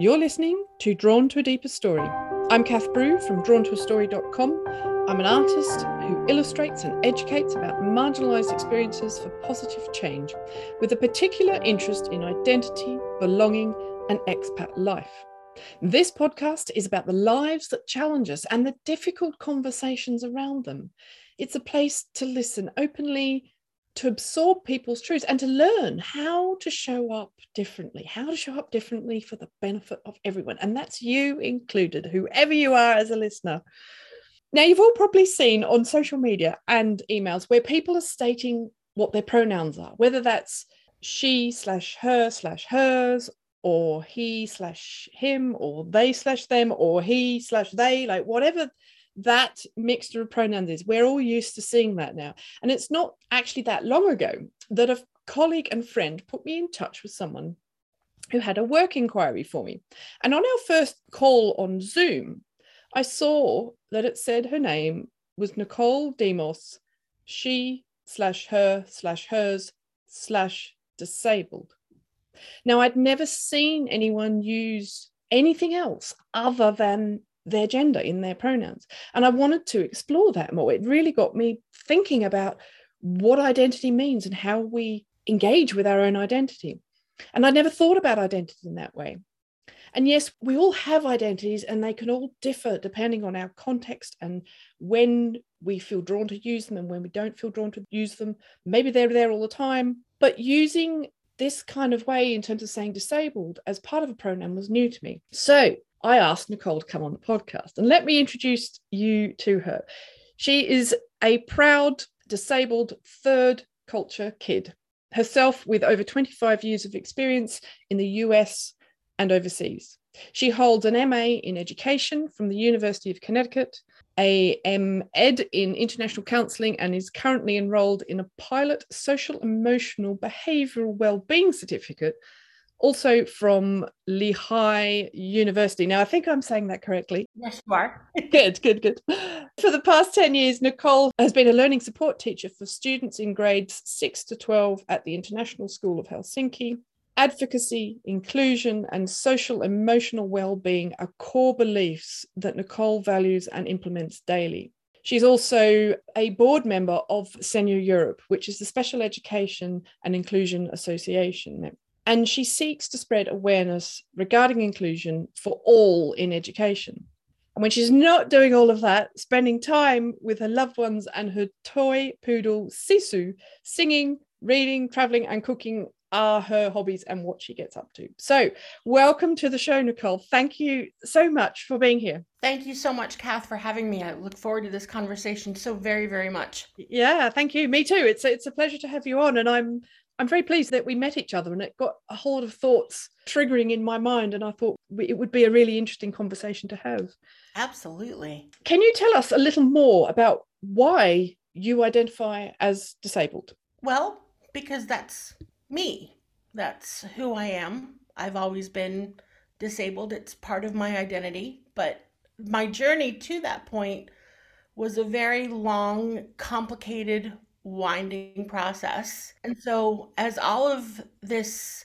You're listening to Drawn to a Deeper Story. I'm Kath Brew from drawntoastory.com. I'm an artist who illustrates and educates about marginalised experiences for positive change, with a particular interest in identity, belonging, and expat life. This podcast is about the lives that challenge us and the difficult conversations around them. It's a place to listen openly, to absorb people's truths and to learn how to show up differently, how to show up differently for the benefit of everyone. And that's you included, whoever you are as a listener. Now, you've all probably seen on social media and emails where people are stating what their pronouns are, whether that's she slash her slash hers, or he slash him, or they slash them, or he slash they, like whatever that mixture of pronouns is. We're all used to seeing that now. And it's not actually that long ago that a colleague and friend put me in touch with someone who had a work inquiry for me. And on our first call on Zoom, I saw that it said her name was Nicole Demos, she slash her slash hers slash disabled. Now, I'd never seen anyone use anything else other than their gender in their pronouns. And I wanted to explore that more. It really got me thinking about what identity means and how we engage with our own identity. And I never thought about identity in that way. And yes, we all have identities and they can all differ depending on our context and when we feel drawn to use them and when we don't feel drawn to use them. Maybe they're there all the time. But using this kind of way in terms of saying disabled as part of a pronoun was new to me. So I asked Nicole to come on the podcast. And let me introduce you to her. She is a proud, disabled third culture kid, herself with over 25 years of experience in the US and overseas. She holds an MA in education from the University of Connecticut, a MEd in international counselling, and is currently enrolled in a pilot social emotional behavioural well-being certificate also from Lehigh University. Now, I think I'm saying that correctly. Yes, you are. good, good, good. For the past 10 years, Nicole has been a learning support teacher for students in grades 6 to 12 at the International School of Helsinki. Advocacy, inclusion, and social emotional well-being are core beliefs that Nicole values and implements daily. She's also a board member of SENIA Europe, which is the Special Education and Inclusion Association and she seeks to spread awareness regarding inclusion for all in education. And when she's not doing all of that, spending time with her loved ones and her toy poodle Sisu, singing, reading, traveling, and cooking are her hobbies and what she gets up to. So, welcome to the show, Nicole. Thank you so much for being here. Thank you so much, Kath, for having me. I look forward to this conversation so very, very much. Yeah, thank you. Me too. It's it's a pleasure to have you on, and I'm I'm very pleased that we met each other and it got a whole lot of thoughts triggering in my mind. And I thought it would be a really interesting conversation to have. Absolutely. Can you tell us a little more about why you identify as disabled? Well, because that's me, that's who I am. I've always been disabled, it's part of my identity. But my journey to that point was a very long, complicated winding process. And so, as all of this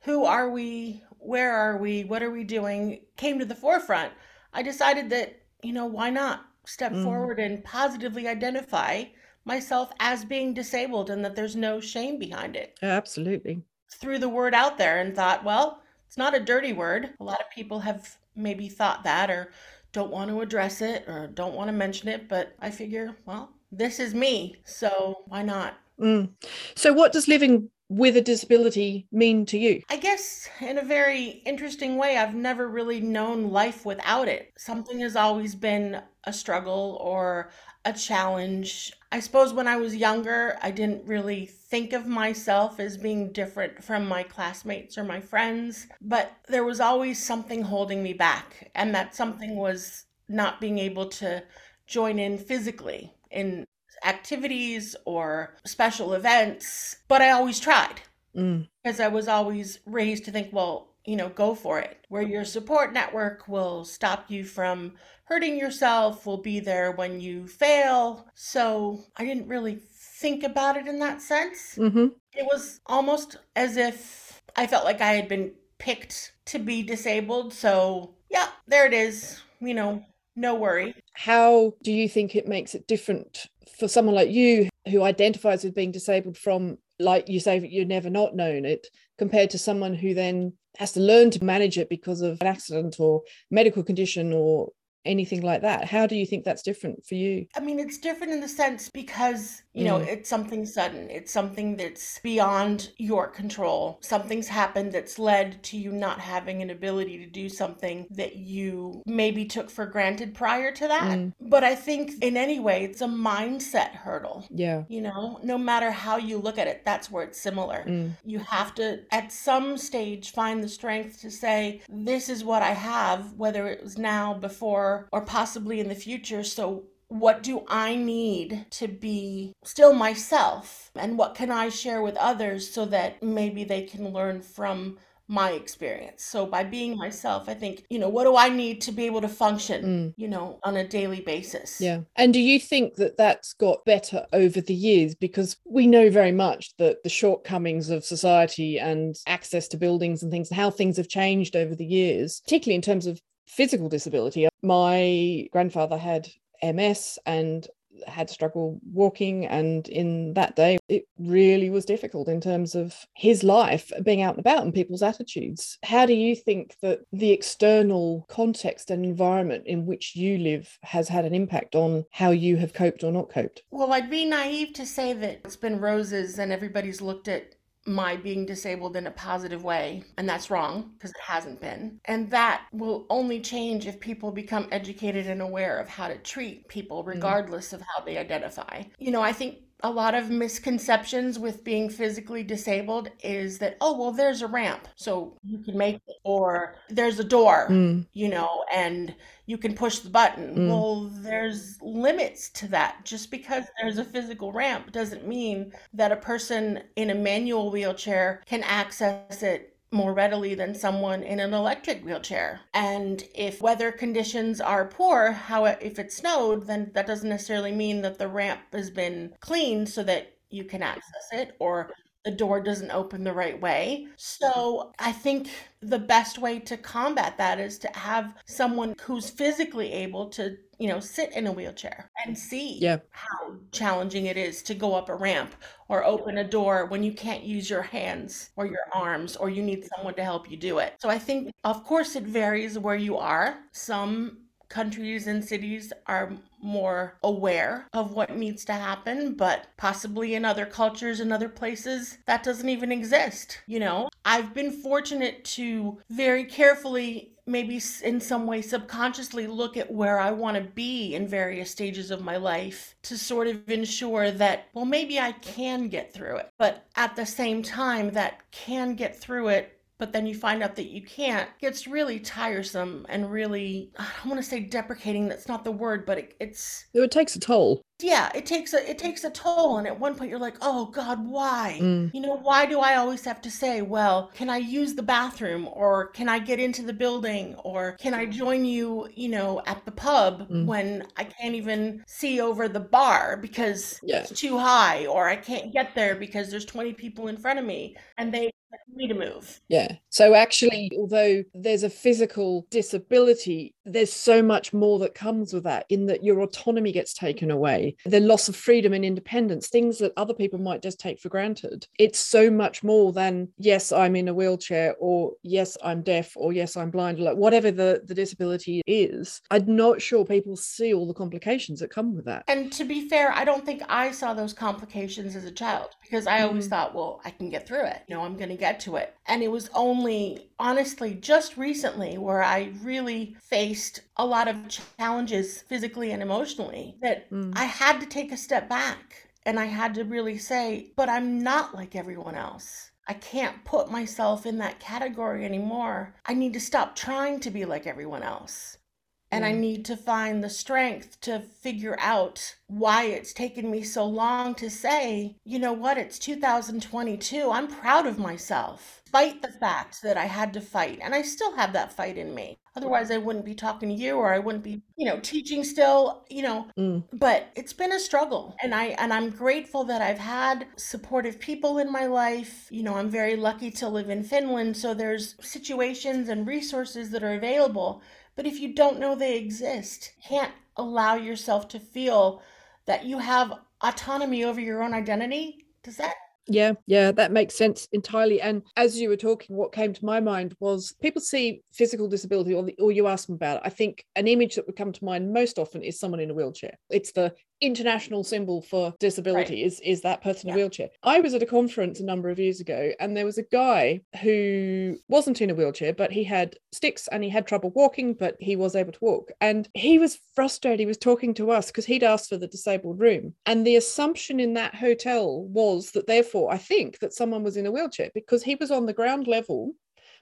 who are we, where are we, what are we doing came to the forefront, I decided that, you know, why not step mm. forward and positively identify myself as being disabled and that there's no shame behind it. Absolutely. Threw the word out there and thought, well, it's not a dirty word. A lot of people have maybe thought that or don't want to address it or don't want to mention it, but I figure, well, this is me. So why not? Mm. So, what does living with a disability mean to you? I guess in a very interesting way, I've never really known life without it. Something has always been a struggle or a challenge. I suppose when I was younger, I didn't really think of myself as being different from my classmates or my friends, but there was always something holding me back, and that something was not being able to join in physically in activities or special events, but I always tried mm. because I was always raised to think, well, you know, go for it. Where your support network will stop you from hurting yourself, will be there when you fail. So I didn't really think about it in that sense. Mm-hmm. It was almost as if I felt like I had been picked to be disabled. So, yeah, there it is. You know, no worry. How do you think it makes it different for someone like you who identifies with being disabled from, like you say, you're never not known it, compared to someone who then has to learn to manage it because of an accident or medical condition or anything like that. How do you think that's different for you? I mean, it's different in the sense because, you know, Mm. it's something sudden. It's something that's beyond your control. Something's happened that's led to you not having an ability to do something that you maybe took for granted prior to that. Mm. But I think in any way, it's a mindset hurdle. Yeah. You know, no matter how you look at it, that's where it's similar. Mm. You have to, at some stage, find the strength to say, This is what I have, whether it was now, before, or possibly in the future. So, what do I need to be still myself? And what can I share with others so that maybe they can learn from my experience? So, by being myself, I think, you know, what do I need to be able to function, Mm. you know, on a daily basis? Yeah. And do you think that that's got better over the years? Because we know very much that the shortcomings of society and access to buildings and things, how things have changed over the years, particularly in terms of physical disability. My grandfather had MS and had struggle walking and in that day it really was difficult in terms of his life being out and about and people's attitudes how do you think that the external context and environment in which you live has had an impact on how you have coped or not coped Well, I'd be naive to say that it's been roses and everybody's looked at my being disabled in a positive way, and that's wrong because it hasn't been. And that will only change if people become educated and aware of how to treat people, mm. regardless of how they identify. You know, I think a lot of misconceptions with being physically disabled is that, oh, well, there's a ramp, so you can make it, or there's a door Mm, you know, and you can push the button. Mm. Well, there's limits to that. Just because there's a physical ramp doesn't mean that a person in a manual wheelchair can access it more readily than someone in an electric wheelchair. And if weather conditions are poor, how if it snowed, then that doesn't necessarily mean that the ramp has been cleaned so that you can access it or the door doesn't open the right way. So mm-hmm. I think the best way to combat that is to have someone who's physically able to, you know, sit in a wheelchair and mm-hmm. see Yeah. how challenging it is to go up a ramp or open a door when you can't use your hands or your mm-hmm. arms or you need someone to help you do it. So I think, of course, it varies where you are. Some countries and cities are more aware of what needs to happen, but possibly in other cultures and other places, that doesn't even exist. You know, I've been fortunate to very carefully maybe in some way subconsciously look at where I want to be in various stages of my life to sort of ensure that, well, maybe I can get through it. But at the same time, that can get through it but then you find out that you can't gets really tiresome and really i don't want to say deprecating that's not the word but it, it's it takes a toll yeah it takes a it takes a toll and at one point you're like oh god why Mm. you know why do i always have to say well can i use the bathroom or can i get into the building or can i join you you know at the pub Mm. when i can't even see over the bar because Yeah. it's too high or i can't get there because there's 20 people in front of me and they me to move Yeah. So actually, although there's a physical disability, there's so much more that comes with that in that your autonomy gets taken away, the loss of freedom and independence, things that other people might just take for granted. It's so much more than, yes, I'm in a wheelchair, or yes, I'm deaf, or yes, I'm blind, like whatever the, the disability is. I'm not sure people see all the complications that come with that. And to be fair, I don't think I saw those complications as a child because I always Mm. thought, well, I can get through it. You know, I'm going to get to it. And it was only, honestly, just recently where I really faced a lot of challenges physically and emotionally that Mm. I had to take a step back and I had to really say, but I'm not like everyone else. I can't put myself in that category anymore. I need to stop trying to be like everyone else. And I need to find the strength to figure out why it's taken me so long to say, you know what, it's 2022. I'm proud of myself, despite the fact that I had to fight. And I still have that fight in me. Otherwise, I wouldn't be talking to you or I wouldn't be, you know, teaching still, you know. Mm. But it's been a struggle. And I and I'm grateful that I've had supportive people in my life. You know, I'm very lucky to live in Finland, so there's situations and resources that are available. But if you don't know they exist, can't allow yourself to feel that you have autonomy over your own identity. Does that yeah, yeah, that makes sense entirely. And as you were talking, what came to my mind was people see physical disability, or, the, or you ask them about it. I think an image that would come to mind most often is someone in a wheelchair. It's the international symbol for disability right. is is that person yeah. in a wheelchair. I was at a conference a number of years ago, and there was a guy who wasn't in a wheelchair, but he had sticks and he had trouble walking, but he was able to walk. And he was frustrated. He was talking to us because he'd asked for the disabled room, and the assumption in that hotel was that therefore therefore, I think that someone was in a wheelchair because he was on the ground level,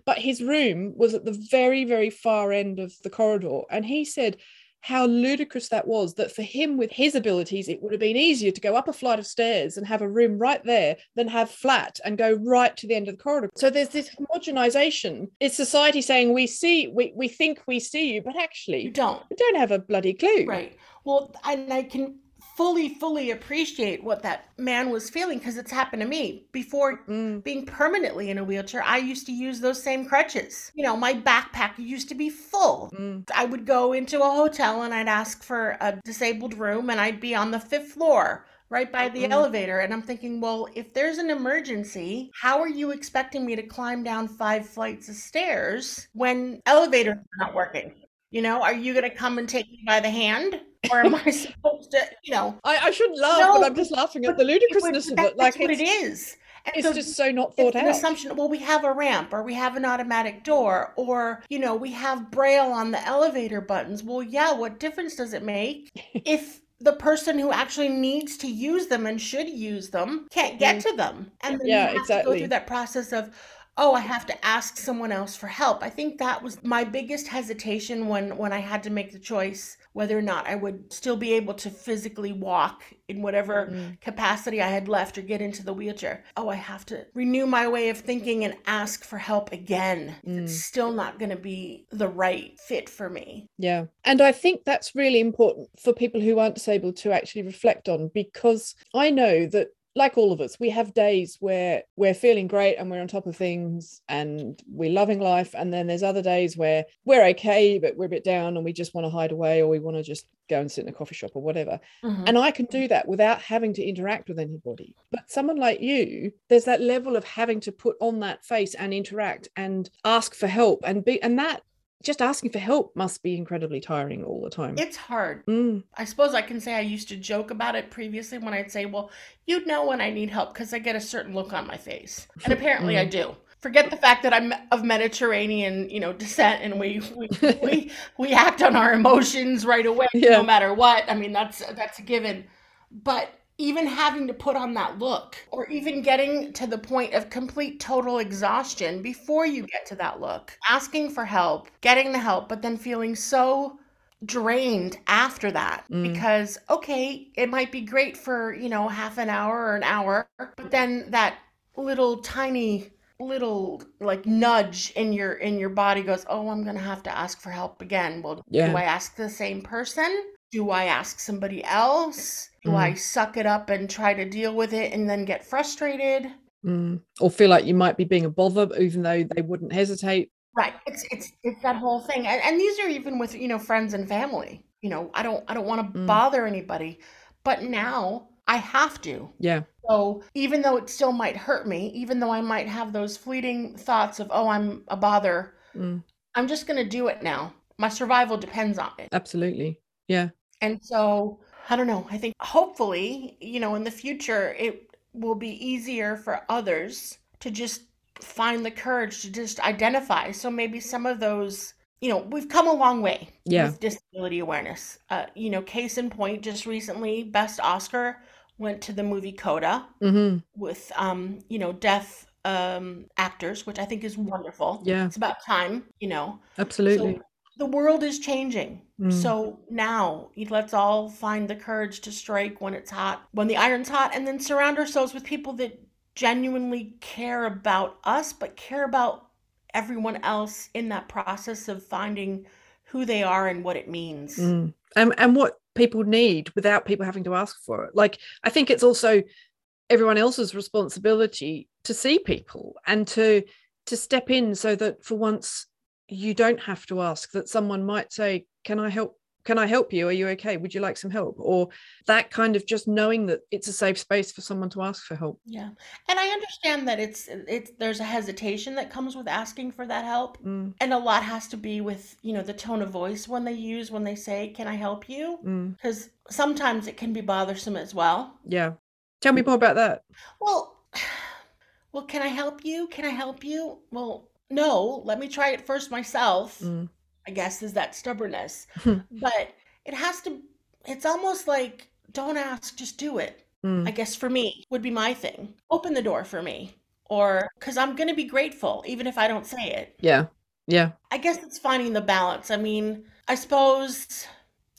but his room was at the very, very far end of the corridor. And he said, how ludicrous that was that for him with his abilities it would have been easier to go up a flight of stairs and have a room right there than have flat and go right to the end of the corridor. So there's this homogenization. It's society saying we see we, we think we see you but actually you don't. you don't have a bloody clue. Right. Well and i can fully fully appreciate what that man was feeling because it's happened to me before mm. being permanently in a wheelchair i used to use those same crutches you know my backpack used to be full mm. i would go into a hotel and i'd ask for a disabled room and i'd be on the fifth floor right by the mm elevator. And I'm thinking, well, if there's an emergency, how are you expecting me to climb down five flights of stairs when elevators are not working? You know, are you going to come and take me by the hand? Or am I supposed to, you know? I, I shouldn't laugh, no, but I'm just laughing at the ludicrousness of it. Like what it is. And it's so just so not thought out. An assumption. Well, we have a ramp, or we have an automatic door, or you know, we have braille on the elevator buttons. Well, yeah. What difference does it make if the person who actually needs to use them and should use them can't get mm. to them? And then yeah, you have exactly. to go through that process of oh i have to ask someone else for help i think that was my biggest hesitation when when i had to make the choice whether or not i would still be able to physically walk in whatever mm. capacity i had left or get into the wheelchair oh i have to renew my way of thinking and ask for help again mm. it's still not going to be the right fit for me yeah and i think that's really important for people who aren't disabled to actually reflect on because i know that like all of us, we have days where we're feeling great and we're on top of things and we're loving life. And then there's other days where we're okay, but we're a bit down and we just want to hide away or we want to just go and sit in a coffee shop or whatever. Mm-hmm. And I can do that without having to interact with anybody. But someone like you, there's that level of having to put on that face and interact and ask for help and be, and that just asking for help must be incredibly tiring all the time. It's hard. Mm. I suppose I can say I used to joke about it previously when I'd say, well, you'd know when I need help because I get a certain look on my face. And apparently mm. I do. Forget the fact that I'm of Mediterranean, you know, descent, and we we, we, we act on our emotions right away, yeah. no matter what. I mean, that's that's a given. But even having to put on that look or even getting to the point of complete total exhaustion before you get to that look asking for help getting the help but then feeling so drained after that mm. because okay it might be great for you know half an hour or an hour but then that little tiny little like nudge in your in your body goes oh i'm gonna have to ask for help again well yeah. do i ask the same person do i ask somebody else do mm. I suck it up and try to deal with it and then get frustrated? Mm. Or feel like you might be being a bother, even though they wouldn't hesitate. Right. It's it's it's that whole thing, and, and these are even with you know friends and family. You know, I don't I don't want to mm. bother anybody, but now I have to. Yeah. So even though it still might hurt me, even though I might have those fleeting thoughts of oh I'm a bother, mm. I'm just gonna do it now. My survival depends on it. Absolutely. Yeah. And so I don't know. I think hopefully, you know, in the future, it will be easier for others to just find the courage to just identify. So maybe some of those, you know, we've come a long way yeah. with disability awareness. Uh, you know, case in point, just recently, Best Oscar went to the movie Coda mm-hmm. with, um, you know, deaf um actors which i think is wonderful yeah it's about time you know absolutely so the world is changing. Mm. So now let's all find the courage to strike when it's hot, when the iron's hot, and then surround ourselves with people that genuinely care about us, but care about everyone else in that process of finding who they are and what it means. Mm. And, and what people need without people having to ask for it. Like, I think it's also everyone else's responsibility to see people and to to step in so that for once you don't have to ask that someone might say can i help can i help you? Are you okay? Would you like some help? Or that kind of just knowing that it's a safe space for someone to ask for help. Yeah. And i understand that it's it's there's a hesitation that comes with asking for that help. Mm. and a lot has to be with you know the tone of voice when they use when they say can i help you? Because mm. sometimes it can be bothersome as well. Yeah. Tell me more about that. Well well can i help you? Can i help you? Well no let me try it first myself mm. I guess, is that stubbornness. but it has to, it's almost like don't ask, just do it. Mm. I guess for me would be my thing. Open the door for me. Or because I'm going to be grateful, even if I don't say it. Yeah. Yeah. I guess it's finding the balance. I mean, I suppose,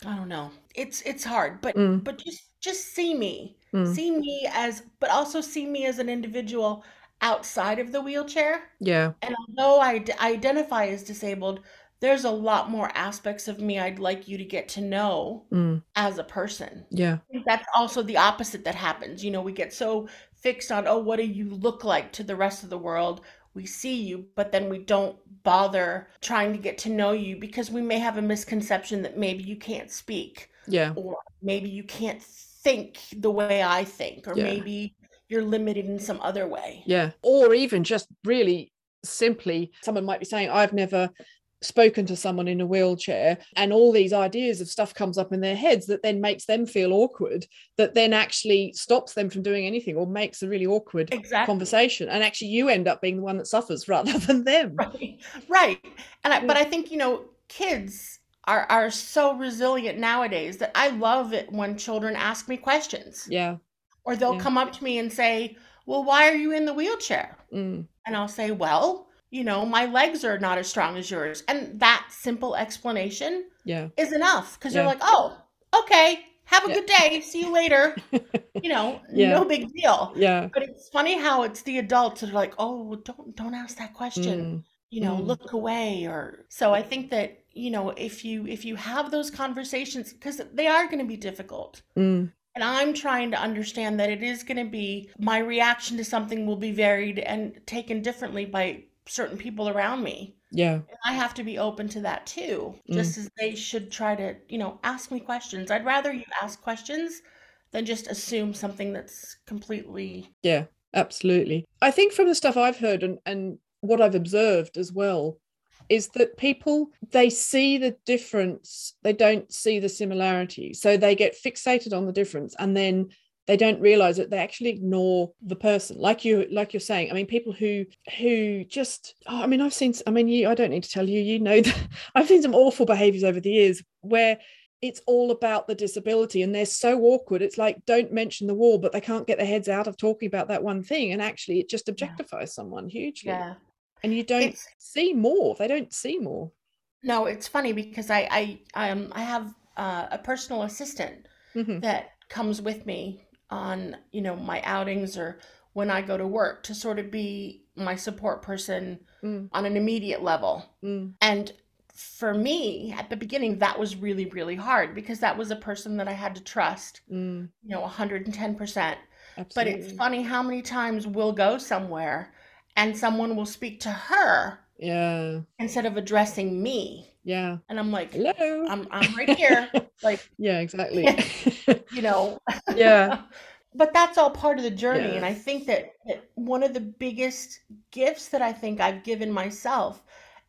I don't know. It's it's hard, but mm. but just just see me, mm. see me as, but also see me as an individual outside of the wheelchair. Yeah. And although I d- identify as disabled, there's a lot more aspects of me I'd like you to get to know mm. as a person. Yeah. That's also the opposite that happens. You know, we get so fixed on, oh, what do you look like to the rest of the world? We see you, but then we don't bother trying to get to know you because we may have a misconception that maybe you can't speak. Yeah. Or maybe you can't think the way I think, or yeah. maybe you're limited in some other way. Yeah. Or even just really simply, someone might be saying, I've never spoken to someone in a wheelchair and all these ideas of stuff comes up in their heads that then makes them feel awkward that then actually stops them from doing anything or makes a really awkward exactly. conversation. And actually you end up being the one that suffers rather than them. Right. Right. And I, but mm. i think you know kids are are so resilient nowadays that i love it when children ask me questions. Yeah or they'll yeah. come up to me and say well why are you in the wheelchair mm. and i'll say well you know, my legs are not as strong as yours. And that simple explanation yeah. is enough because Yeah. you're like, oh, okay, have a Yeah. good day. See you later. you know, Yeah. no big deal. yeah But it's funny how it's the adults that are like, oh, don't don't ask that question. Mm. You know, Mm. look away or so I think that, you know, if you if you have those conversations because they are going to be difficult. Mm. And I'm trying to understand that it is going to be my reaction to something will be varied and taken differently by certain people around me. yeah And I have to be open to that too, Mm. just as they should try to, you know, ask me questions. I'd rather you ask questions than just assume something that's completely. yeah absolutely i think from the stuff i've heard and and what i've observed as well is that people they see the difference they don't see the similarity. So they get fixated on the difference and then they don't realize it they actually ignore the person. Like you like you're saying i mean people who who just oh, i mean i've seen i mean you i don't need to tell you you know that i've seen some awful behaviors over the years where it's all about the disability and they're so awkward. It's like don't mention the war but they can't get their heads out of talking about that one thing. And actually it just objectifies someone hugely and you don't It's see more they don't see more no, it's funny because I I um I have uh, a personal assistant Mhm. that comes with me on you know my outings or when I go to work to sort of be my support person Mm. on an immediate level. Mm. And for me, at the beginning, that was really, really hard because that was a person that I had to trust, Mm. you know, 110%. But it's funny how many times we'll go somewhere and someone will speak to her yeah instead of addressing me. yeah And I'm like, hello I'm, I'm right here. like, yeah exactly you know. Yeah. but that's all part of the journey. Yeah. And I think that, that one of the biggest gifts that I think I've given myself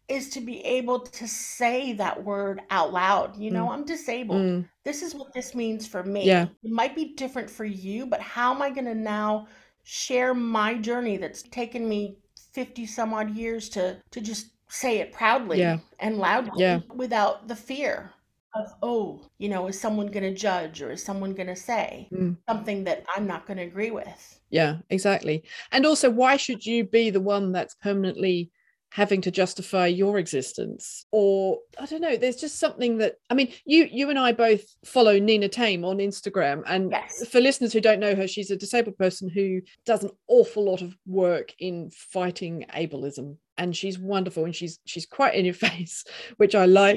is to be able to say that word out loud. You know, I'm disabled. Mm. This is what this means for me. Yeah. It might be different for you, but how am I going to now share my journey that's taken me 50 some odd years to to just say it proudly Yeah. and loudly Yeah. without the fear of oh, you know, is someone going to judge or is someone going to say Mm. something that I'm not going to agree with? yeah exactly and also why should you be the one that's permanently having to justify your existence or i don't know there's just something that i mean you you and i both follow nina tame on instagram and Yes. for listeners who don't know her she's a disabled person who does an awful lot of work in fighting ableism and she's wonderful and she's she's quite in your face which i like.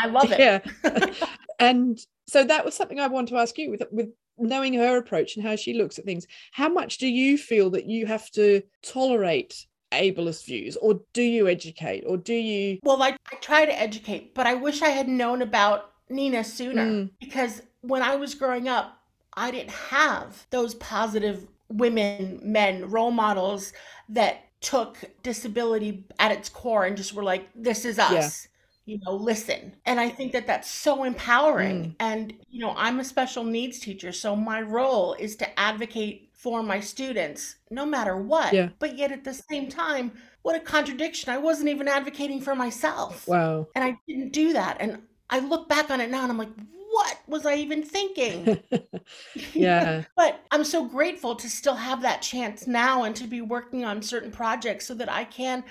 I love it. Yeah. And so that was something i want to ask you with with knowing her approach and how she looks at things. How much do you feel that you have to tolerate ableist views or do you educate or do you well I, I try to educate but i wish i had known about nina sooner mm. because when i was growing up i didn't have those positive women men role models that took disability at its core and just were like this is us you know, listen. And I think that that's so empowering. Mm. And, you know, I'm a special needs teacher. So my role is to advocate for my students no matter what. Yeah. But yet at the same time, what a contradiction. I wasn't even advocating for myself. Wow. And I didn't do that. And I look back on it now and I'm like, what was I even thinking? yeah. but I'm so grateful to still have that chance now and to be working on certain projects so that I can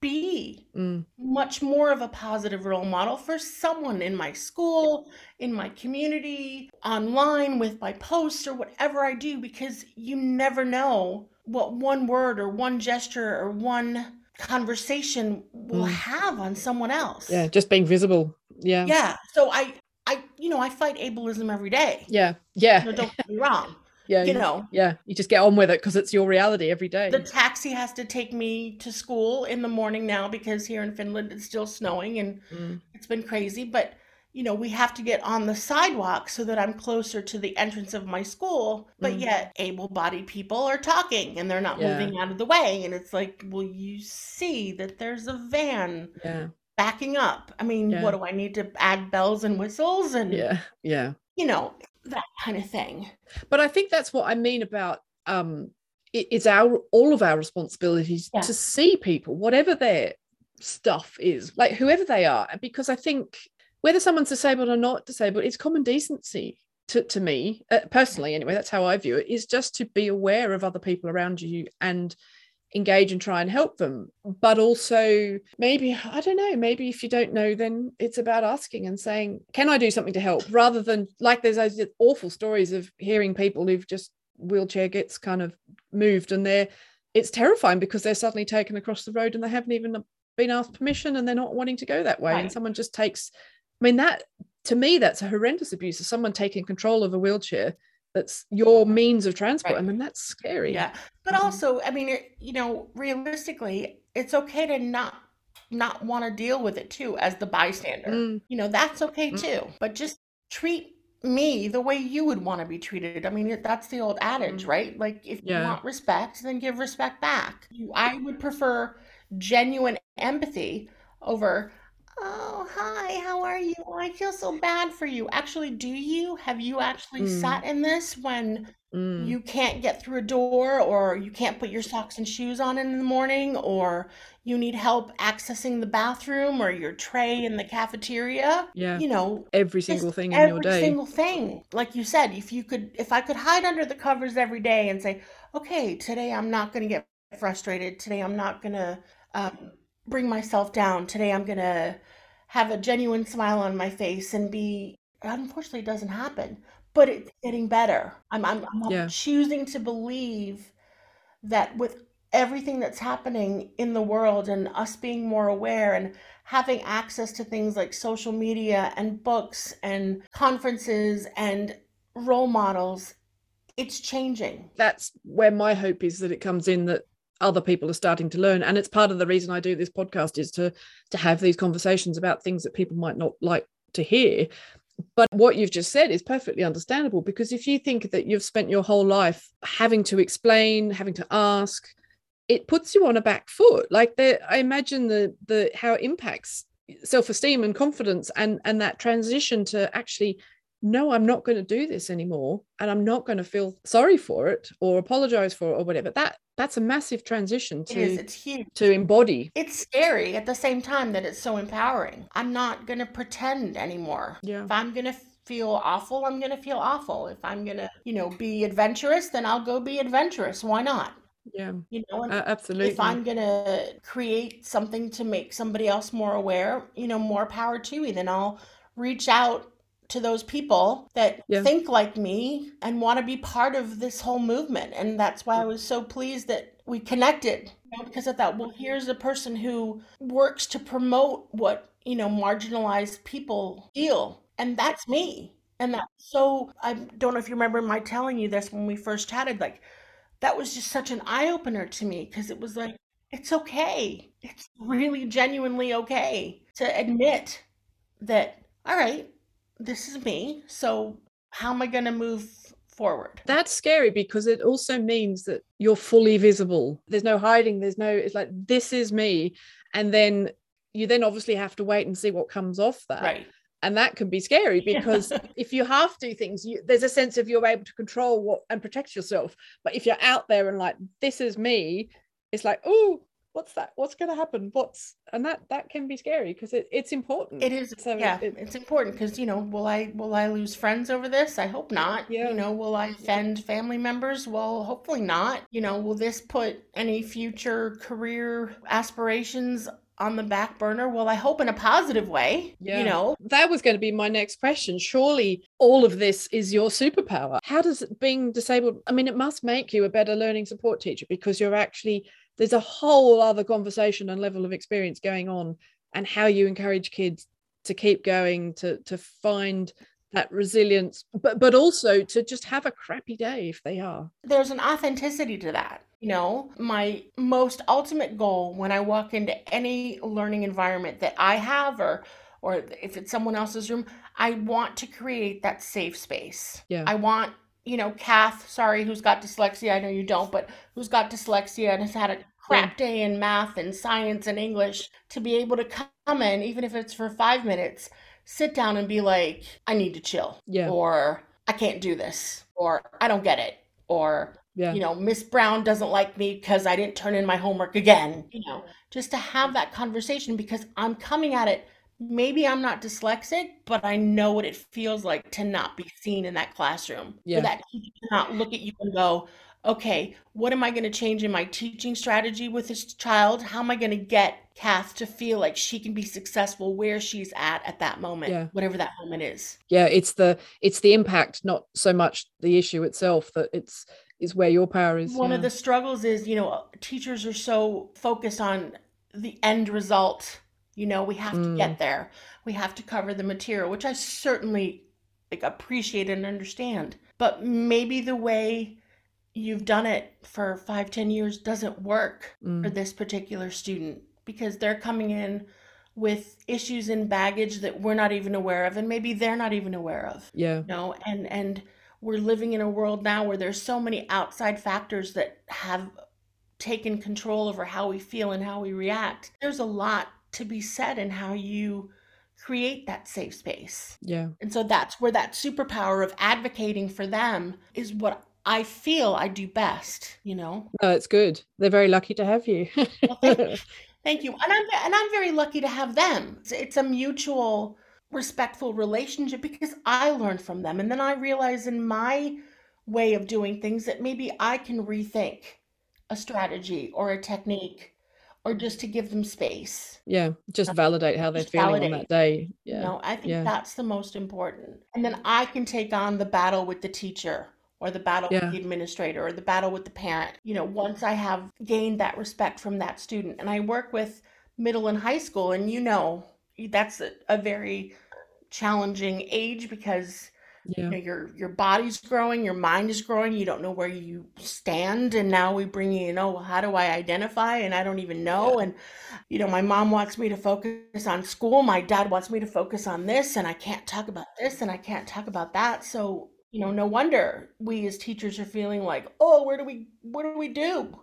be mm. much more of a positive role model for someone in my school, in my community, online with my posts or whatever I do, because you never know what one word or one gesture or one conversation will mm. have on someone else. Yeah, just being visible. Yeah. Yeah. So I, I, you know, I fight ableism every day. Yeah. Yeah. So don't get me wrong yeah you know yeah you just get on with it because it's your reality every day the taxi has to take me to school in the morning now because here in finland it's still snowing and mm. it's been crazy but you know we have to get on the sidewalk so that i'm closer to the entrance of my school but mm. yet able-bodied people are talking and they're not yeah. moving out of the way and it's like well you see that there's a van yeah backing up i mean yeah. what do i need to add bells and whistles and yeah yeah you know that kind of thing. But I think that's what I mean about um, it, it's our all of our responsibilities yeah. to see people, whatever their stuff is, like whoever they are, because I think whether someone's disabled or not disabled, it's common decency to, to me uh, personally. Anyway, that's how I view it. Is just to be aware of other people around you and engage and try and help them. But also maybe i don't know maybe if you don't know then it's about asking and saying can i do something to help? Rather than like there's those awful stories of hearing people who've just wheelchair gets kind of moved and they're it's terrifying because they're suddenly taken across the road and they haven't even been asked permission and they're not wanting to go that way. Right. and someone just takes i mean that to me that's a horrendous abuse of someone taking control of a wheelchair that's your means of transport. Right. I mean, that's scary. Yeah. But mm-hmm. also, I mean, it, you know, realistically, it's okay to not not want to deal with it too as the bystander. Mm. You know, that's okay mm. too. But just treat me the way you would want to be treated. I mean, that's the old adage, mm. right? Like if yeah. you want respect, then give respect back. I would prefer genuine empathy over Oh, hi, how are you? Oh, I feel so bad for you. Actually, do you? Have you actually Mm, sat in this when mm, you can't get through a door or you can't put your socks and shoes on in the morning or you need help accessing the bathroom or your tray in the cafeteria? yeah. You know, Every single thing in your every day. single thing. Like you said, if you could, if I could hide under the covers every day and say, okay, today I'm not going to get frustrated. Today I'm not going to um, bring myself down. Today I'm going to have a genuine smile on my face and be unfortunately it doesn't happen but it's getting better i'm i'm, I'm yeah. choosing to believe that with everything that's happening in the world and us being more aware and having access to things like social media and books and conferences and role models it's changing that's where my hope is that it comes in that other people are starting to learn. And it's part of the reason i do this podcast is to to have these conversations about things that people might not like to hear. But what you've just said is perfectly understandable because if you think that you've spent your whole life having to explain having to ask it puts you on a back foot. Like the i imagine the the how it impacts self-esteem and confidence and and that transition to actually no, I'm not going to do this anymore and I'm not going to feel sorry for it or apologize for it or whatever. That that's a massive transition to it is, it's huge. to embody. It's scary at the same time that it's so empowering. I'm not going to pretend anymore. Yeah. If I'm going to feel awful, I'm going to feel awful. If I'm going to, you know, be adventurous, then I'll go be adventurous. Why not? Yeah. You know, uh, absolutely. If I'm going to create something to make somebody else more aware, you know, more power to me, then I'll reach out to those people that Yeah. think like me and want to be part of this whole movement. And that's why I was so pleased that we connected you know, because I thought, well, here's a person who works to promote what, you know, marginalized people feel. And that's me. And that's so, I don't know if you remember my telling you this when we first chatted, like, that was just such an eye opener to me because it was like, it's okay. It's really genuinely okay to admit that, all right, this is me. So how am I going to move forward? That's scary because it also means that you're fully visible. There's no hiding. There's no, it's like, this is me. And then you then obviously have to wait and see what comes off that. Right. And that can be scary because if you half do things, you, there's a sense of you're able to control what and protect yourself. But if you're out there and like, this is me, it's like, oh, what's that? What's going to happen? What's, and that, that can be scary because it, it's important. It is, So yeah, it- it's important because, you know, will I will I lose friends over this? I hope not. Yeah. You know, will I offend family members? Well, hopefully not. You know, will this put any future career aspirations on the back burner? Well, I hope in a positive way. Yeah. You know, that was going to be my next question. Surely all of this is your superpower. How does being disabled, I mean, it must make you a better learning support teacher because you're actually, there's a whole other conversation and level of experience going on and how you encourage kids to keep going, to, to find that resilience, but, but also to just have a crappy day if they are. there's an authenticity to that. You know, my most ultimate goal when I walk into any learning environment that I have or or if it's someone else's room, I want to create that safe space. Yeah. I want, you know, Kath, sorry, who's got dyslexia, I know you don't, but who's got dyslexia and has had a crap day in math and science and English to be able to come in, even if it's for five minutes, sit down and be like, I need to chill. Yeah. Or I can't do this. Or I don't get it. Or Yeah. you know, Miss Brown doesn't like me because I didn't turn in my homework again. You know, just to have that conversation because I'm coming at it. Maybe I'm not dyslexic, but I know what it feels like to not be seen in that classroom. Yeah. For that teacher to not look at you and go, okay, what am I going to change in my teaching strategy with this child? How am I going to get Kath to feel like she can be successful where she's at at that moment, Yeah. whatever that moment is? yeah it's the it's the impact not so much the issue itself that it's is where your power is One of the struggles is, you know, teachers are so focused on the end result. You know, we have to Mm. get there. We have to cover the material, which I certainly like appreciate and understand. But maybe the way you've done it for five, ten years doesn't work Mm. for this particular student because they're coming in with issues and baggage that we're not even aware of and maybe they're not even aware of yeah you know and and we're living in a world now where there's so many outside factors that have taken control over how we feel and how we react there's a lot to be said and how you create that safe space. Yeah. And so that's where that superpower of advocating for them is what i feel i do best you know? No it's good. They're very lucky to have you. Well, thank, thank you, and I'm and I'm very lucky to have them. It's, it's a mutual, respectful relationship because I learn from them, and then I realize in my way of doing things that maybe I can rethink a strategy or a technique, or just to give them space. yeah just uh, validate how they're Just feeling on that day yeah You know, I think yeah. that's the most important, and then I can take on the battle with the teacher. Or the battle Yeah. with the administrator, or the battle with the parent. You know, once I have gained that respect from that student, and I work with middle and high school, and you know, that's a, a very challenging age because yeah you know, your your body's growing, your mind is growing, you don't know where you stand, and now we bring you oh, well, how do I identify? And I don't even know. And you know, my mom wants me to focus on school, my dad wants me to focus on this, and I can't talk about this and I can't talk about that. So, you know, no wonder we as teachers are feeling like, oh, where do we what do we do?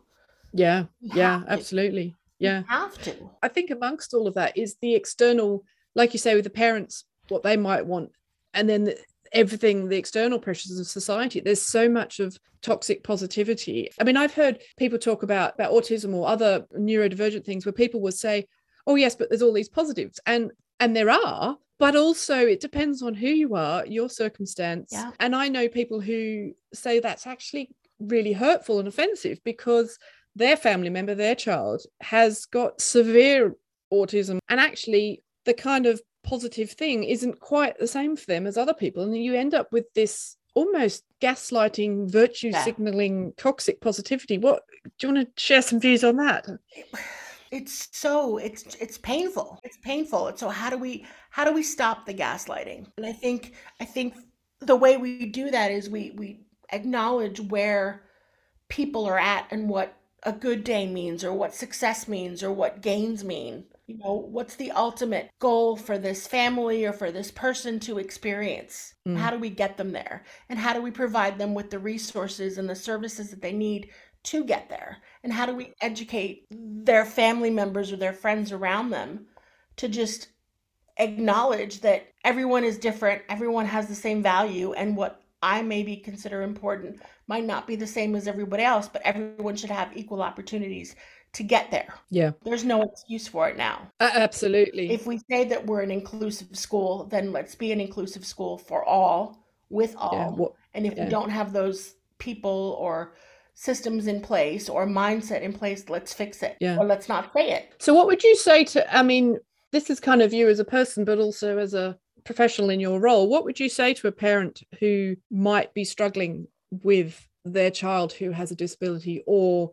yeah We yeah absolutely We yeah have to. I think amongst all of that is the external, like you say, with the parents, what they might want, and then the, everything, the external pressures of society. There's so much of toxic positivity. I mean, I've heard people talk about about autism or other neurodivergent things where people will say, "Oh yes, but there's all these positives," and and there are. But also, it depends on who you are, your circumstance. Yeah. And I know people who say that's actually really hurtful and offensive because their family member, their child, has got severe autism. And actually, the kind of positive thing isn't quite the same for them as other people and you end up with this almost gaslighting virtue Yeah. signaling toxic positivity what do you want to share some views on that It's so it's it's painful. It's painful. So how do we how do we stop the gaslighting? And I think I think the way we do that is we we acknowledge where people are at and what a good day means or what success means or what gains mean. You know, what's the ultimate goal for this family or for this person to experience? Mm. How do we get them there? And how do we provide them with the resources and the services that they need to get there? And how do we educate their family members or their friends around them to just acknowledge that everyone is different, everyone has the same value, and what I maybe consider important might not be the same as everybody else, but everyone should have equal opportunities to get there. yeah There's no excuse for it now. A- absolutely If we say that we're an inclusive school, then let's be an inclusive school for all, with all. yeah what And if Yeah. we don't have those people or systems in place or mindset in place, let's fix it. Yeah. Or let's not say it. So, what would you say to? I mean, this is kind of you as a person, but also as a professional in your role. What would you say to a parent who might be struggling with their child who has a disability, or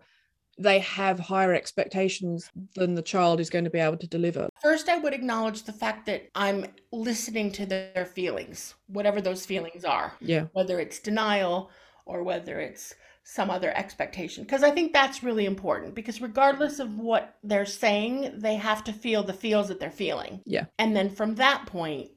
they have higher expectations than the child is going to be able to deliver? First, I would acknowledge the fact that I'm listening to their feelings, whatever those feelings are, Yeah, whether it's denial or whether it's some other expectation. Because I think that's really important because regardless of what they're saying, they have to feel the feels that they're feeling. Yeah. And then from that point,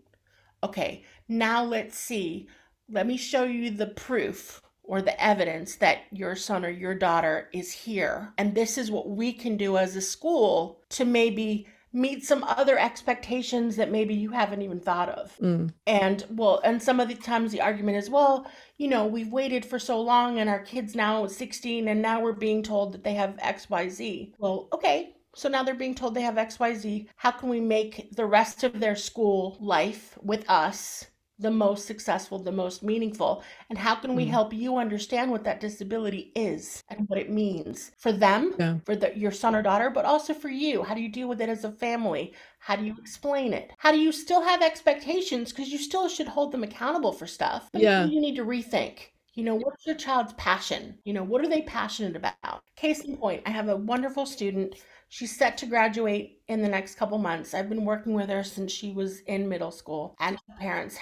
okay, now let's see. Let me show you the proof or the evidence that your son or your daughter is here. And this is what we can do as a school to maybe meet some other expectations that maybe you haven't even thought of. Mm, And well, and some of the times the argument is, well, you know, we've waited for so long and our kids now 16 and now we're being told that they have XYZ. Well, okay. So now they're being told they have XYZ. How can we make the rest of their school life with us the most successful, the most meaningful? And how can we Mm. help you understand what that disability is and what it means for them, Yeah. for the, your son or daughter, but also for you? How do you deal with it as a family? How do you explain it? How do you still have expectations? Because you still should hold them accountable for stuff. But Yeah. You need to rethink. You know, what's your child's passion? You know, what are they passionate about? Case in point, I have a wonderful student. She's set to graduate in the next couple months. I've been working with her since she was in middle school, and her parents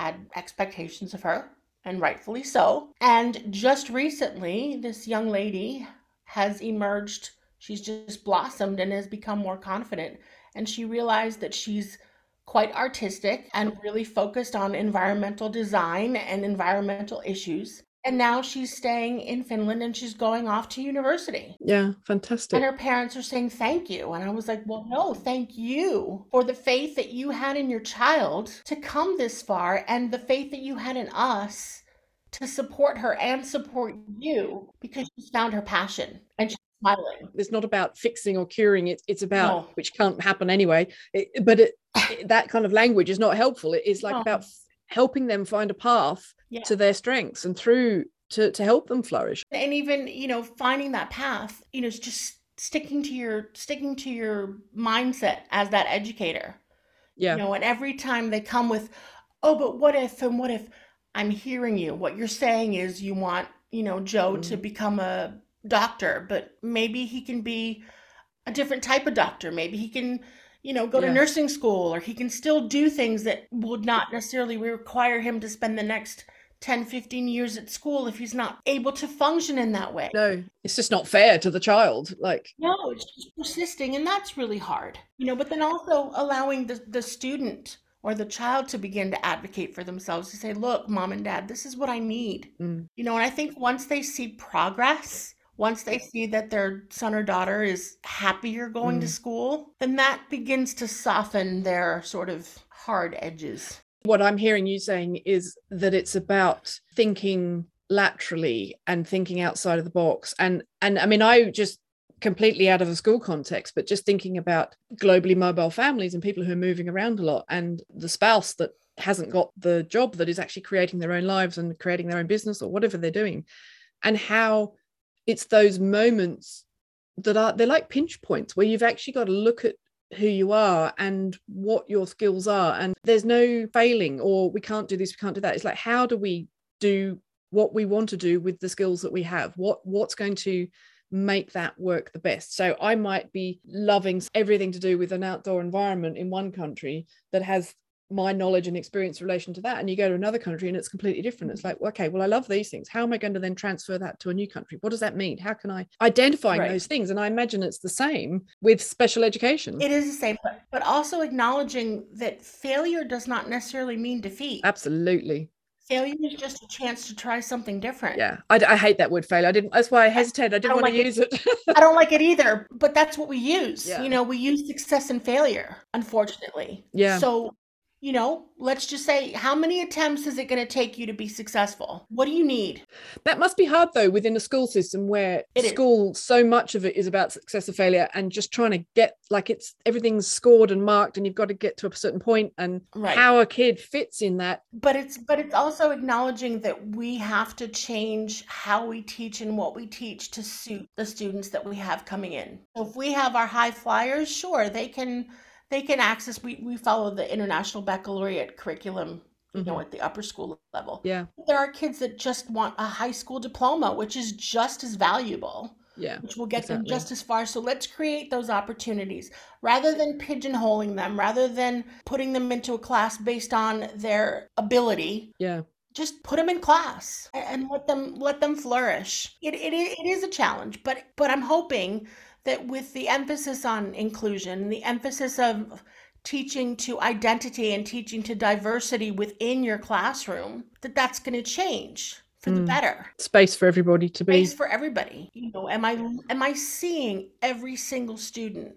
had expectations of her, and rightfully so. And just recently, this young lady has emerged. She's just blossomed and has become more confident. And she realized that she's quite artistic and really focused on environmental design and environmental issues. And now she's staying in Finland and she's going off to university. yeah, fantastic. And her parents are saying thank you. And I was like, well, no, thank you for the faith that you had in your child to come this far and the faith that you had in us to support her and support you because she's found her passion and she's smiling. it's not about fixing or curing it it's about No. which can't happen anyway it, but it, that kind of language is not helpful it is like No. about helping them find a path Yeah. to their strengths and through to, to help them flourish and even you know finding that path you know just sticking to your sticking to your mindset as that educator yeah you know and every time they come with oh but what if and what if i'm hearing you what you're saying is you want you know joe to Mm. become a doctor but maybe he can be a different type of doctor maybe he can you know go Yeah. to nursing school or he can still do things that would not necessarily require him to spend the next 10 15 years at school if he's not able to function in that way no it's just not fair to the child like no, it's just persisting, and that's really hard. You know, but then also allowing the, the student or the child to begin to advocate for themselves to say, look, mom and dad, this is what I need. mm, You know, and I think once they see progress, once they see that their son or daughter is happier going to Mm. school, then that begins to soften their sort of hard edges. What i'm hearing you saying is that it's about thinking laterally and thinking outside of the box. And and i mean i just completely out of a school context but just thinking about globally mobile families and people who are moving around a lot and the spouse that hasn't got the job that is actually creating their own lives and creating their own business or whatever they're doing. And how it's those moments that are they're like pinch points where you've actually got to look at who you are and what your skills are and there's no failing or we can't do this we can't do that. It's like how do we do what we want to do with the skills that we have? What what's going to make that work the best? So i might be loving everything to do with an outdoor environment in one country that has my knowledge and experience in relation to that and you go to another country and it's completely different. It's like okay well i love these things. How am i going to then transfer that to a new country? What does that mean? How can i identify right. those things? And i imagine it's the same with special education. It is the same but, but also acknowledging that failure does not necessarily mean defeat. Absolutely. Failure is just a chance to try something different. Yeah. I, I hate that word failure. I didn't that's why i hesitated i didn't I want like to use it, it. i don't like it either but that's what we use. Yeah. you know we use success and failure unfortunately. Yeah. So you know, let's just say, how many attempts is it going to take you to be successful? What do you need? That must be hard, though, within a school system where it school, is. so much of it is about success or failure and just trying to get like it's everything's scored and marked and you've got to get to a certain point and right. how a kid fits in that. But it's, but it's also acknowledging that we have to change how we teach and what we teach to suit the students that we have coming in. So if we have our high flyers, sure, they can they can access we, we follow the international baccalaureate curriculum you mm-hmm. know at the upper school level. Yeah. There are kids that just want a high school diploma which is just as valuable yeah which will get exactly. them just as far. So let's create those opportunities. Rather than pigeonholing them rather than putting them into a class based on their ability yeah. just put them in class and let them let them flourish. It, it, it is a challenge but but i'm hoping that with the emphasis on inclusion, the emphasis of teaching to identity and teaching to diversity within your classroom, that that's going to change for the mm. better. Space for everybody to be. Space for everybody. You know, am I am I seeing every single student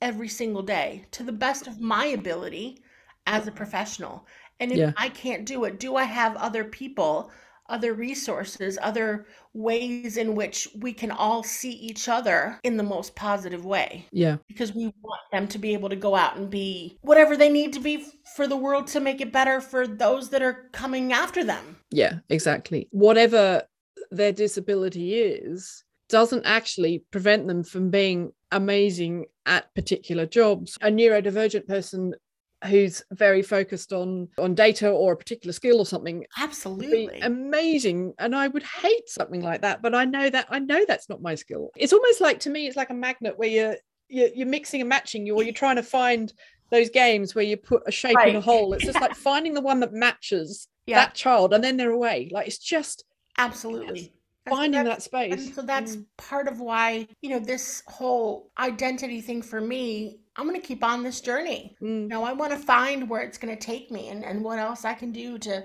every single day to the best of my ability as a professional? And if yeah. I can't do it, do I have other people other resources, other ways in which we can all see each other in the most positive way. Yeah. Because we want them to be able to go out and be whatever they need to be for the world to make it better for those that are coming after them. Yeah, exactly. Whatever their disability is, doesn't actually prevent them from being amazing at particular jobs. A neurodivergent person who's very focused on on data or a particular skill or something absolutely. amazing. And i would hate something like that but i know that i know that's not my skill. It's almost like to me it's like a magnet where you're you're, you're mixing and matching you or you're trying to find those games where you put a shape right. in a hole. It's just like finding the one that matches yeah. that child and then they're away. Like it's just absolutely. Finding that space. and so that's mm. part of why you know this whole identity thing for me I'm going to keep on this journey. Mm. You know, I want to find where it's going to take me and, and what else I can do to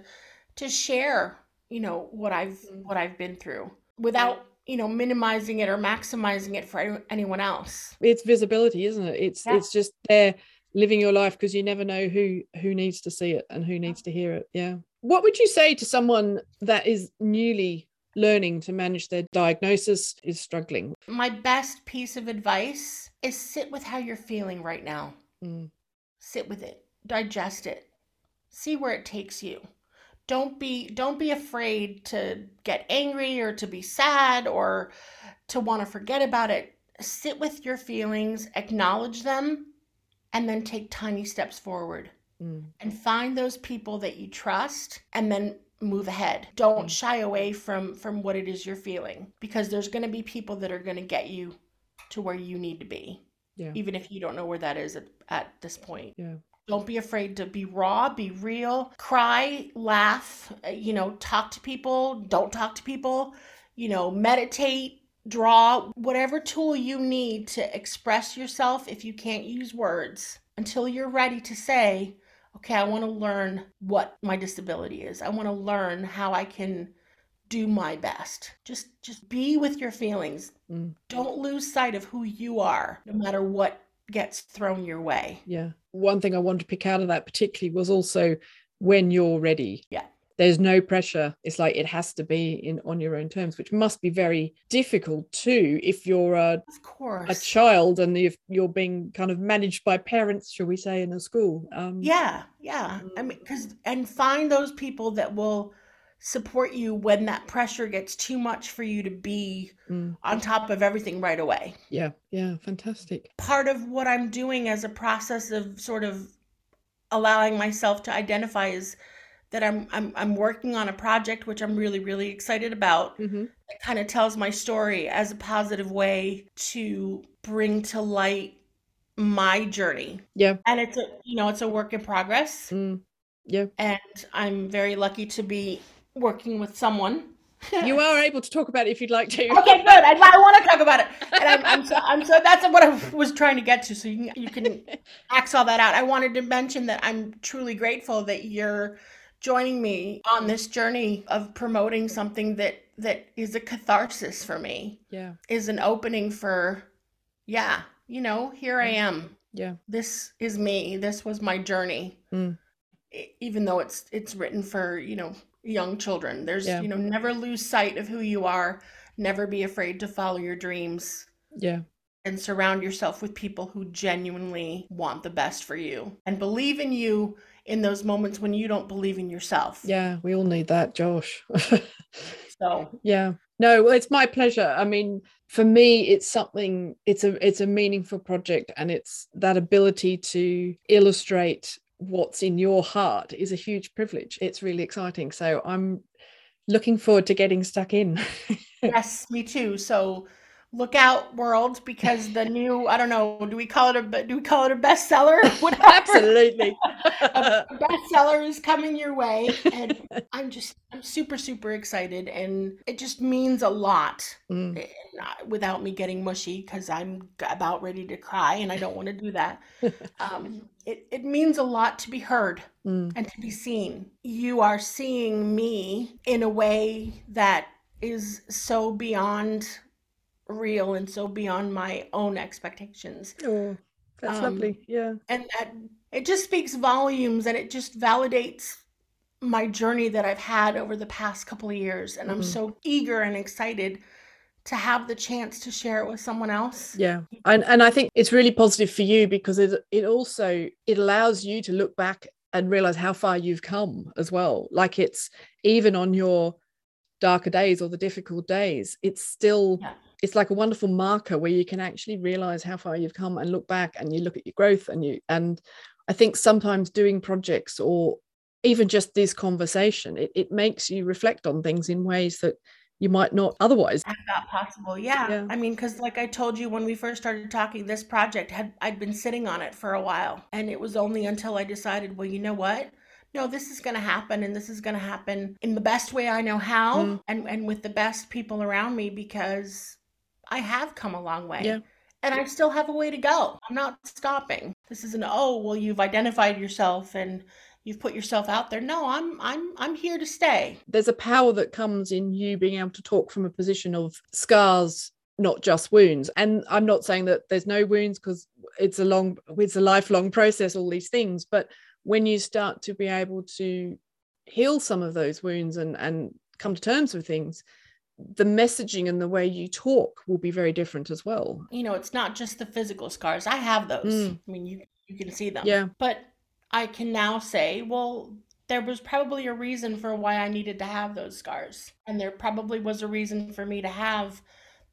to share, you know, what I've mm. what I've been through without you know minimizing it or maximizing it for anyone else it's visibility isn't it it's yeah. it's just there living your life because you never know who who needs to see it and who needs to hear it yeah what would you say to someone that is newly learning to manage their diagnosis is struggling my best piece of advice is sit with how you're feeling right now. Mm. Sit with it, digest it, see where it takes you. Don't be don't be afraid to get angry or to be sad or to want to forget about it. Sit with your feelings, acknowledge them, and then take tiny steps forward. Mm. And find those people that you trust and then move ahead. Don't mm. shy away from from what it is you're feeling because there's going to be people that are going to get you to where you need to be. Yeah. Even if you don't know where that is at, at this point. Yeah. Don't be afraid to be raw, be real, cry, laugh, uh, you know, talk to people, don't talk to people, you know, meditate, draw, whatever tool you need to express yourself if you can't use words until you're ready to say, okay, I want to learn what my disability is. I want to learn how I can do my best. Just just be with your feelings. Mm. Don't lose sight of who you are no matter what gets thrown your way. Yeah. One thing I wanted to pick out of that particularly was also when you're ready. Yeah. There's no pressure. It's like it has to be in on your own terms, which must be very difficult too if you're a, of course. a child and if you're being kind of managed by parents, shall we say, in a school. Um, yeah, yeah. I mean, because and find those people that will support you when that pressure gets too much for you to be Mm. on top of everything right away. Yeah. Yeah. Fantastic. Part of what I'm doing as a process of sort of allowing myself to identify is that I'm I'm I'm working on a project which I'm really really excited about. hmm It kind of tells my story as a positive way to bring to light my journey. Yeah. And it's a you know, it's a work in progress. Mm. Yeah. And I'm very lucky to be working with someone. You are able to talk about it if you'd like to. Okay, good. I, I want to talk about it, and I'm, I'm so I'm so that's what I was trying to get to. So you can, you can axe all that out. I wanted to mention that I'm truly grateful that you're joining me on this journey of promoting something that that is a catharsis for me, Yeah. is an opening for, yeah, you know, here I am. Yeah. This is me. This was my journey. Mm. Even though it's it's written for you know young children, there's Yeah. you know never lose sight of who you are. Never be afraid to follow your dreams Yeah. and surround yourself with people who genuinely want the best for you and believe in you in those moments when you don't believe in yourself. Yeah. We all need that, Josh. So, yeah. No, it's my pleasure. I mean, for me, it's something. It's a it's a meaningful project, and it's that ability to illustrate what's in your heart is a huge privilege. It's really exciting. So I'm looking forward to getting stuck in. yes, me too. So, look out world because the new, I don't know, do we call it a do we call it a bestseller? Whatever. Absolutely. a bestseller is coming your way and i'm just i'm super super excited and it just means a lot Mm, uh, without me getting mushy because i'm about ready to cry and i don't want to do that um, it, it means a lot to be heard mm, and to be seen you are seeing me in a way that is so beyond real and so beyond my own expectations Oh, that's Um, lovely. Yeah. and that it just speaks volumes and it just validates my journey that I've had over the past couple of years and I'm Mhm. so eager and excited to have the chance to share it with someone else. Yeah. And and I think it's really positive for you because it it also it allows you to look back and realize how far you've come as well. Like it's even on your darker days or the difficult days, it's still Yeah. It's like a wonderful marker where you can actually realize how far you've come and look back and you look at your growth and you and I think sometimes doing projects or even just this conversation, it, it makes you reflect on things in ways that you might not otherwise. Have that possible. Yeah. Yeah. I mean, because like I told you when we first started talking, this project had I'd been sitting on it for a while. And it was only until I decided, well, you know what? No, this is gonna happen and this is gonna happen in the best way I know how Mm. and, and with the best people around me because I have come a long way. Yeah. And I still have a way to go. I'm not stopping. This isn't, oh, well, you've identified yourself and you've put yourself out there. No, I'm I'm I'm here to stay. there's a power that comes in you being able to talk from a position of scars not just wounds and i'm not saying that there's no wounds because it's a long it's a lifelong process all these things but when you start to be able to heal some of those wounds and and come to terms with things the messaging and the way you talk will be very different as well you know, it's not just the physical scars. I have those. Mm. I mean, you you can see them. yeah But I can now say, well, there was probably a reason for why I needed to have those scars. And there probably was a reason for me to have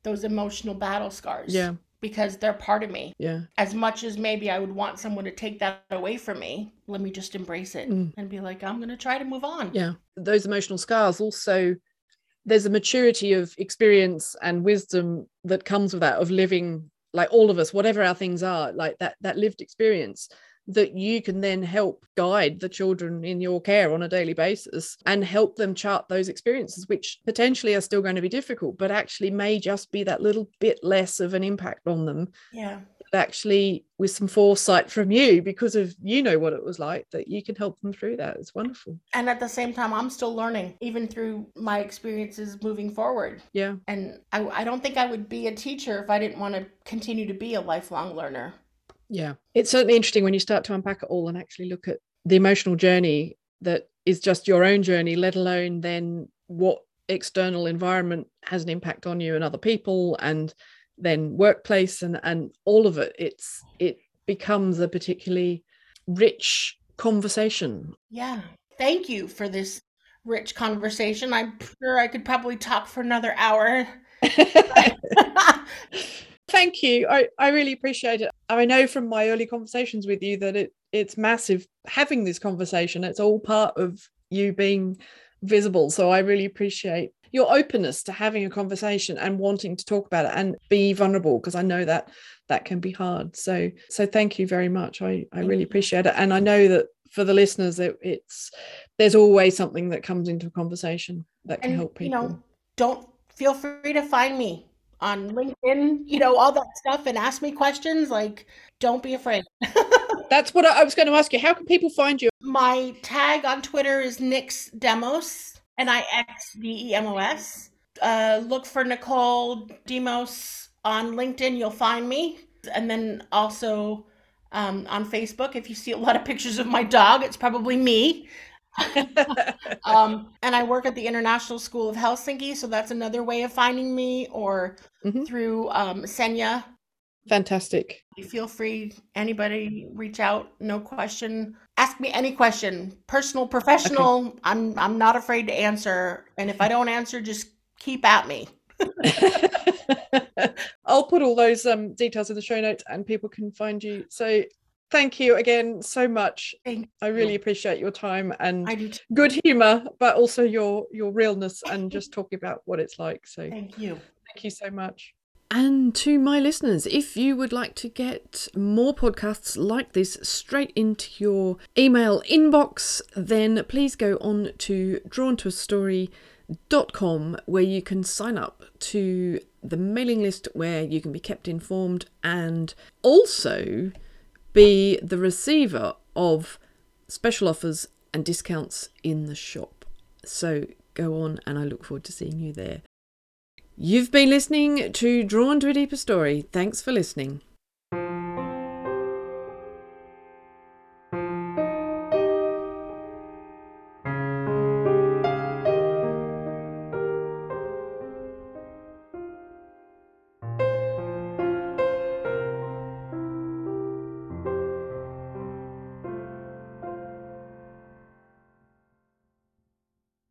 those emotional battle scars. yeah Because they're part of me. yeah As much as maybe I would want someone to take that away from me, let me just embrace it Mm. and be like, I'm going to try to move on. yeah those emotional scars also there's a maturity of experience and wisdom that comes with that of living like all of us whatever our things are like that that lived experience that you can then help guide the children in your care on a daily basis and help them chart those experiences which potentially are still going to be difficult but actually may just be that little bit less of an impact on them Yeah. Actually with some foresight from you because of you know what it was like that you can help them through that it's wonderful And at the same time, I'm still learning, even through my experiences moving forward. yeah And I, I don't think I would be a teacher if I didn't want to continue to be a lifelong learner. Yeah. It's certainly interesting when you start to unpack it all and actually look at the emotional journey that is just your own journey, let alone then what external environment has an impact on you and other people and then workplace and and all of it. It's it becomes a particularly rich conversation. Yeah. Thank you for this rich conversation. I'm sure I could probably talk for another hour. Thank you. I, I really appreciate it. I know from my early conversations with you that it it's massive having this conversation. It's all part of you being visible. So I really appreciate your openness to having a conversation and wanting to talk about it and be vulnerable because I know that that can be hard. So so thank you very much. I I really appreciate it. And I know that for the listeners it, it's there's always something that comes into a conversation that can and, help people. You know, don't feel free to find me on LinkedIn, you know, all that stuff and ask me questions. Like, don't be afraid. That's what I was going to ask you. How can people find you? My tag on Twitter is Nix Demos, N I X D E M O S. Uh, look for Nicole Demos on LinkedIn. You'll find me. And then also um, on Facebook, if you see a lot of pictures of my dog, it's probably me. um, and I work at the International School of Helsinki, so that's another way of finding me, or mm-hmm. through um, SENIA. Fantastic. Feel free, anybody reach out, no question. Ask me any question, personal, professional. Okay. I'm I'm not afraid to answer, and if I don't answer, just keep at me. I'll put all those um, details in the show notes, and people can find you. So thank you again so much. Thank I really appreciate your time and good humor, but also your your realness and just talking about what it's like. So thank you. Thank you so much. And to my listeners, if you would like to get more podcasts like this straight into your email inbox, then please go on to drawntoastory.com where you can sign up to the mailing list where you can be kept informed and also be the receiver of special offers and discounts in the shop. So go on, and I look forward to seeing you there. You've been listening to Drawn to a Deeper Story. Thanks for listening.